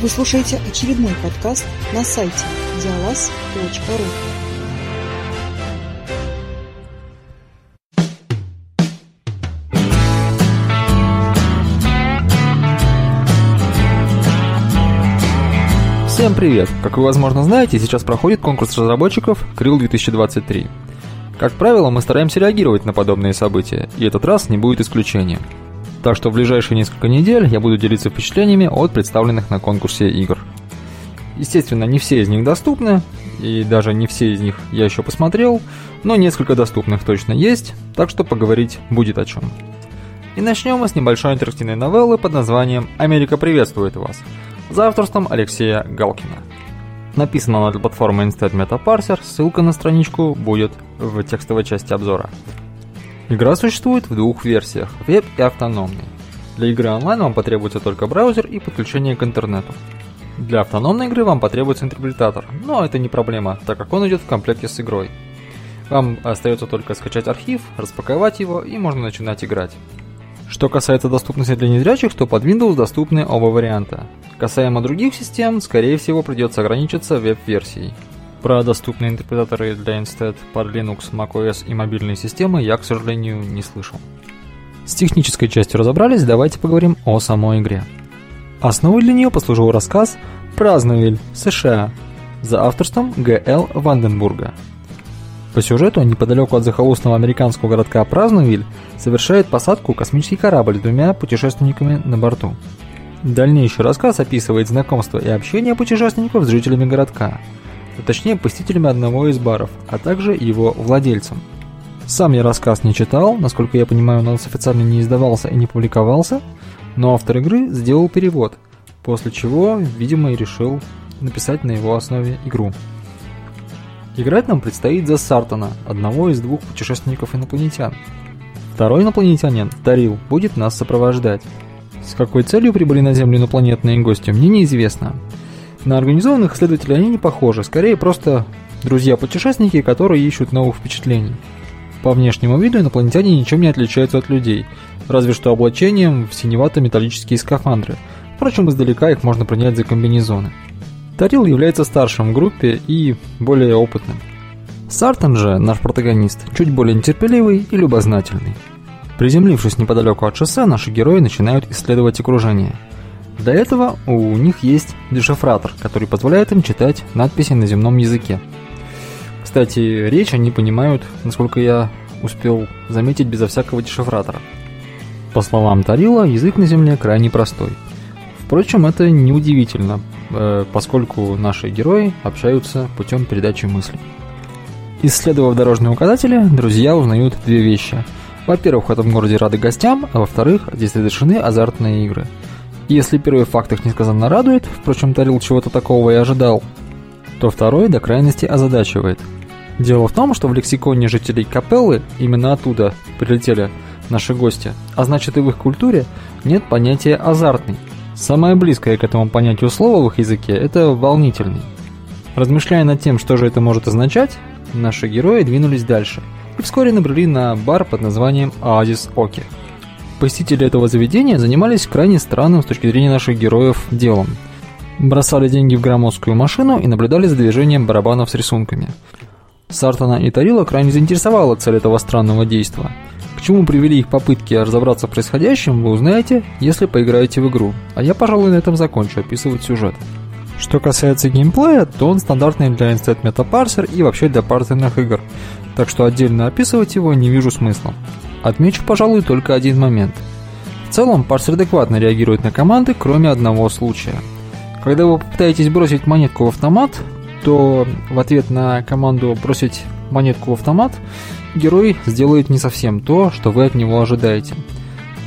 Вы слушаете очередной подкаст на сайте диалаз.ру. Всем привет! Как вы, возможно, знаете, сейчас проходит конкурс разработчиков Крил 2023. Как правило, мы стараемся реагировать на подобные события, и этот раз не будет исключением. Так что в ближайшие несколько недель я буду делиться впечатлениями от представленных на конкурсе игр. Естественно, не все из них доступны, и даже не все из них я еще посмотрел, но несколько доступных точно есть, так что поговорить будет о чем. И начнем мы с небольшой интерактивной новеллы под названием «Америка приветствует вас», за авторством Алексея Галкина. Написано она для платформы Instead Metaparser, ссылка на страничку будет в текстовой части обзора. Игра существует в двух версиях – веб и автономный. Для игры онлайн вам потребуется только браузер и подключение к интернету. Для автономной игры вам потребуется интерпретатор, но это не проблема, так как он идет в комплекте с игрой. Вам остается только скачать архив, распаковать его и можно начинать играть. Что касается доступности для незрячих, то под Windows доступны оба варианта. Касаемо других систем, скорее всего придется ограничиться веб-версией. Про доступные интерпретаторы для Instead под Linux, macOS и мобильные системы я, к сожалению, не слышал. С технической частью разобрались, давайте поговорим о самой игре. Основой для нее послужил рассказ «Праздновиль, США» за авторством Г.Л. Ванденбурга – по сюжету, неподалеку от захолустного американского городка Праздновиль совершает посадку космический корабль с двумя путешественниками на борту. Дальнейший рассказ описывает знакомство и общение путешественников с жителями городка, точнее посетителями одного из баров, а также его владельцем. Сам я рассказ не читал, насколько я понимаю, он официально не издавался и не публиковался, но автор игры сделал перевод, после чего, видимо, и решил написать на его основе игру. Играть нам предстоит за Сартона, одного из двух путешественников-инопланетян. Второй инопланетянин, Тарил, будет нас сопровождать. С какой целью прибыли на Землю инопланетные гости, мне неизвестно. На организованных исследователей они не похожи, скорее просто друзья-путешественники, которые ищут новых впечатлений. По внешнему виду инопланетяне ничем не отличаются от людей, разве что облачением в синевато-металлические скафандры. Впрочем, издалека их можно принять за комбинезоны. Тарил является старшим в группе и более опытным. Сартон же, наш протагонист, чуть более нетерпеливый и любознательный. Приземлившись неподалеку от шоссе, наши герои начинают исследовать окружение. Для этого у них есть дешифратор, который позволяет им читать надписи на земном языке. Кстати, речь они понимают, насколько я успел заметить, безо всякого дешифратора. По словам Тарила, язык на Земле крайне простой. Впрочем, это неудивительно, Э, поскольку наши герои общаются путем передачи мыслей. Исследовав дорожные указатели, друзья узнают две вещи. Во-первых, в этом городе рады гостям, а во-вторых, здесь разрешены азартные игры. Если первый факт их несказанно радует, впрочем, Тарил чего-то такого и ожидал, то второй до крайности озадачивает. Дело в том, что в лексиконе жителей Капеллы, именно оттуда прилетели наши гости, а значит и в их культуре, нет понятия «азартный», Самое близкое к этому понятию слова в их языке – это «волнительный». Размышляя над тем, что же это может означать, наши герои двинулись дальше и вскоре набрели на бар под названием «Оазис Оки». Посетители этого заведения занимались крайне странным с точки зрения наших героев делом. Бросали деньги в громоздкую машину и наблюдали за движением барабанов с рисунками. Сартана и Тарила крайне заинтересовала цель этого странного действия – к чему привели их попытки разобраться в происходящем, вы узнаете, если поиграете в игру, а я, пожалуй, на этом закончу описывать сюжет. Что касается геймплея, то он стандартный для Instant Metaparser и вообще для парсерных игр, так что отдельно описывать его не вижу смысла. Отмечу, пожалуй, только один момент. В целом, парсер адекватно реагирует на команды, кроме одного случая. Когда вы попытаетесь бросить монетку в автомат, то в ответ на команду «бросить монетку в автомат» герой сделает не совсем то, что вы от него ожидаете.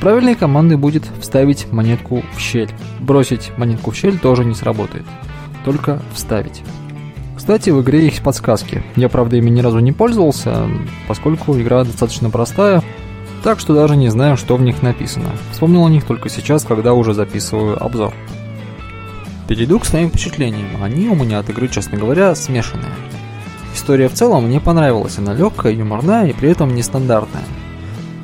Правильной командой будет вставить монетку в щель. Бросить монетку в щель тоже не сработает. Только вставить. Кстати, в игре есть подсказки. Я, правда, ими ни разу не пользовался, поскольку игра достаточно простая, так что даже не знаю, что в них написано. Вспомнил о них только сейчас, когда уже записываю обзор. Перейду к своим впечатлениям. Они у меня от игры, честно говоря, смешанные. История в целом мне понравилась, она легкая, юморная и при этом нестандартная.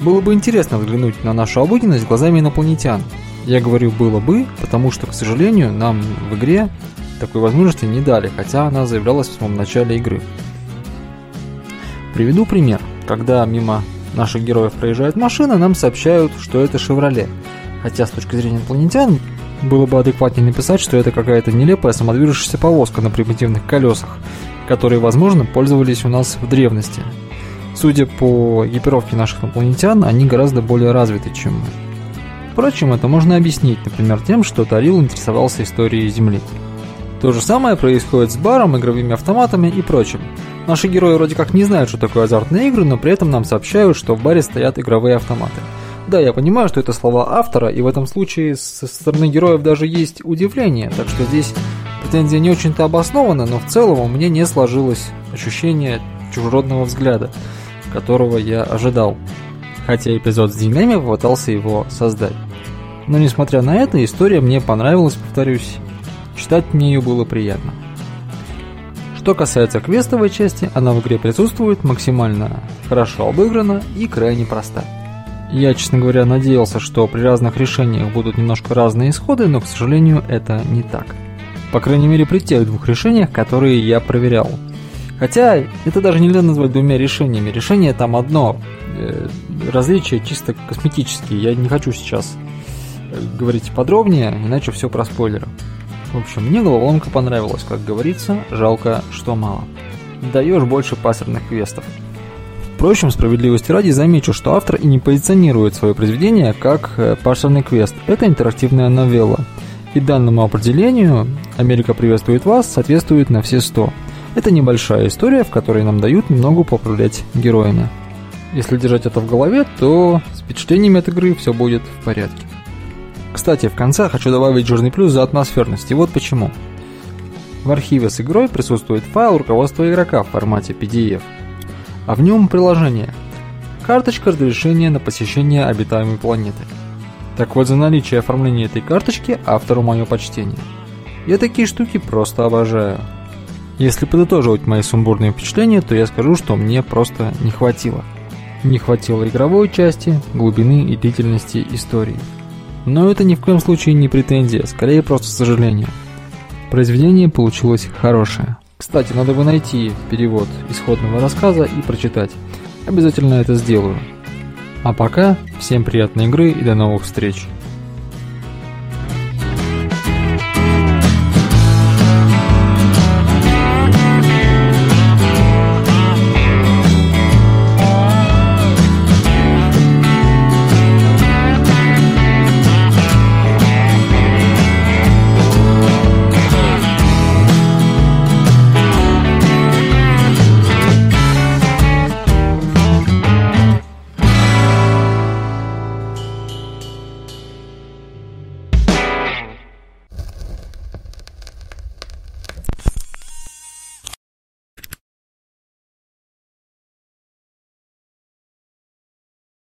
Было бы интересно взглянуть на нашу обыденность глазами инопланетян. Я говорю «было бы», потому что, к сожалению, нам в игре такой возможности не дали, хотя она заявлялась в самом начале игры. Приведу пример. Когда мимо наших героев проезжает машина, нам сообщают, что это «Шевроле». Хотя с точки зрения инопланетян было бы адекватнее написать, что это какая-то нелепая самодвижущаяся повозка на примитивных колесах, которые, возможно, пользовались у нас в древности. Судя по экипировке наших инопланетян, они гораздо более развиты, чем мы. Впрочем, это можно объяснить, например, тем, что Тарил интересовался историей Земли. То же самое происходит с баром, игровыми автоматами и прочим. Наши герои вроде как не знают, что такое азартные игры, но при этом нам сообщают, что в баре стоят игровые автоматы. Да, я понимаю, что это слова автора, и в этом случае со стороны героев даже есть удивление, так что здесь претензия не очень-то обоснована, но в целом у меня не сложилось ощущение чужеродного взгляда, которого я ожидал, хотя эпизод с деньгами попытался его создать. Но несмотря на это, история мне понравилась, повторюсь, читать мне ее было приятно. Что касается квестовой части, она в игре присутствует, максимально хорошо обыграна и крайне проста. Я, честно говоря, надеялся, что при разных решениях будут немножко разные исходы, но, к сожалению, это не так. По крайней мере, при тех двух решениях, которые я проверял. Хотя, это даже нельзя назвать двумя решениями. Решение там одно. Э, различия чисто косметические. Я не хочу сейчас э, говорить подробнее, иначе все про спойлеры. В общем, мне головоломка понравилась, как говорится, жалко, что мало. Даешь больше пассерных квестов. Впрочем, справедливости ради замечу, что автор и не позиционирует свое произведение как э, парсерный квест. Это интерактивная новелла. И данному определению «Америка приветствует вас» соответствует на все сто. Это небольшая история, в которой нам дают немного поуправлять героями. Если держать это в голове, то с впечатлениями от игры все будет в порядке. Кстати, в конце хочу добавить жирный плюс за атмосферность, и вот почему. В архиве с игрой присутствует файл руководства игрока в формате PDF – а в нем приложение. Карточка разрешения на посещение обитаемой планеты. Так вот, за наличие оформления этой карточки автору мое почтение. Я такие штуки просто обожаю. Если подытоживать мои сумбурные впечатления, то я скажу, что мне просто не хватило. Не хватило игровой части, глубины и длительности истории. Но это ни в коем случае не претензия, скорее просто сожаление. Произведение получилось хорошее. Кстати, надо бы найти перевод исходного рассказа и прочитать. Обязательно это сделаю. А пока, всем приятной игры и до новых встреч.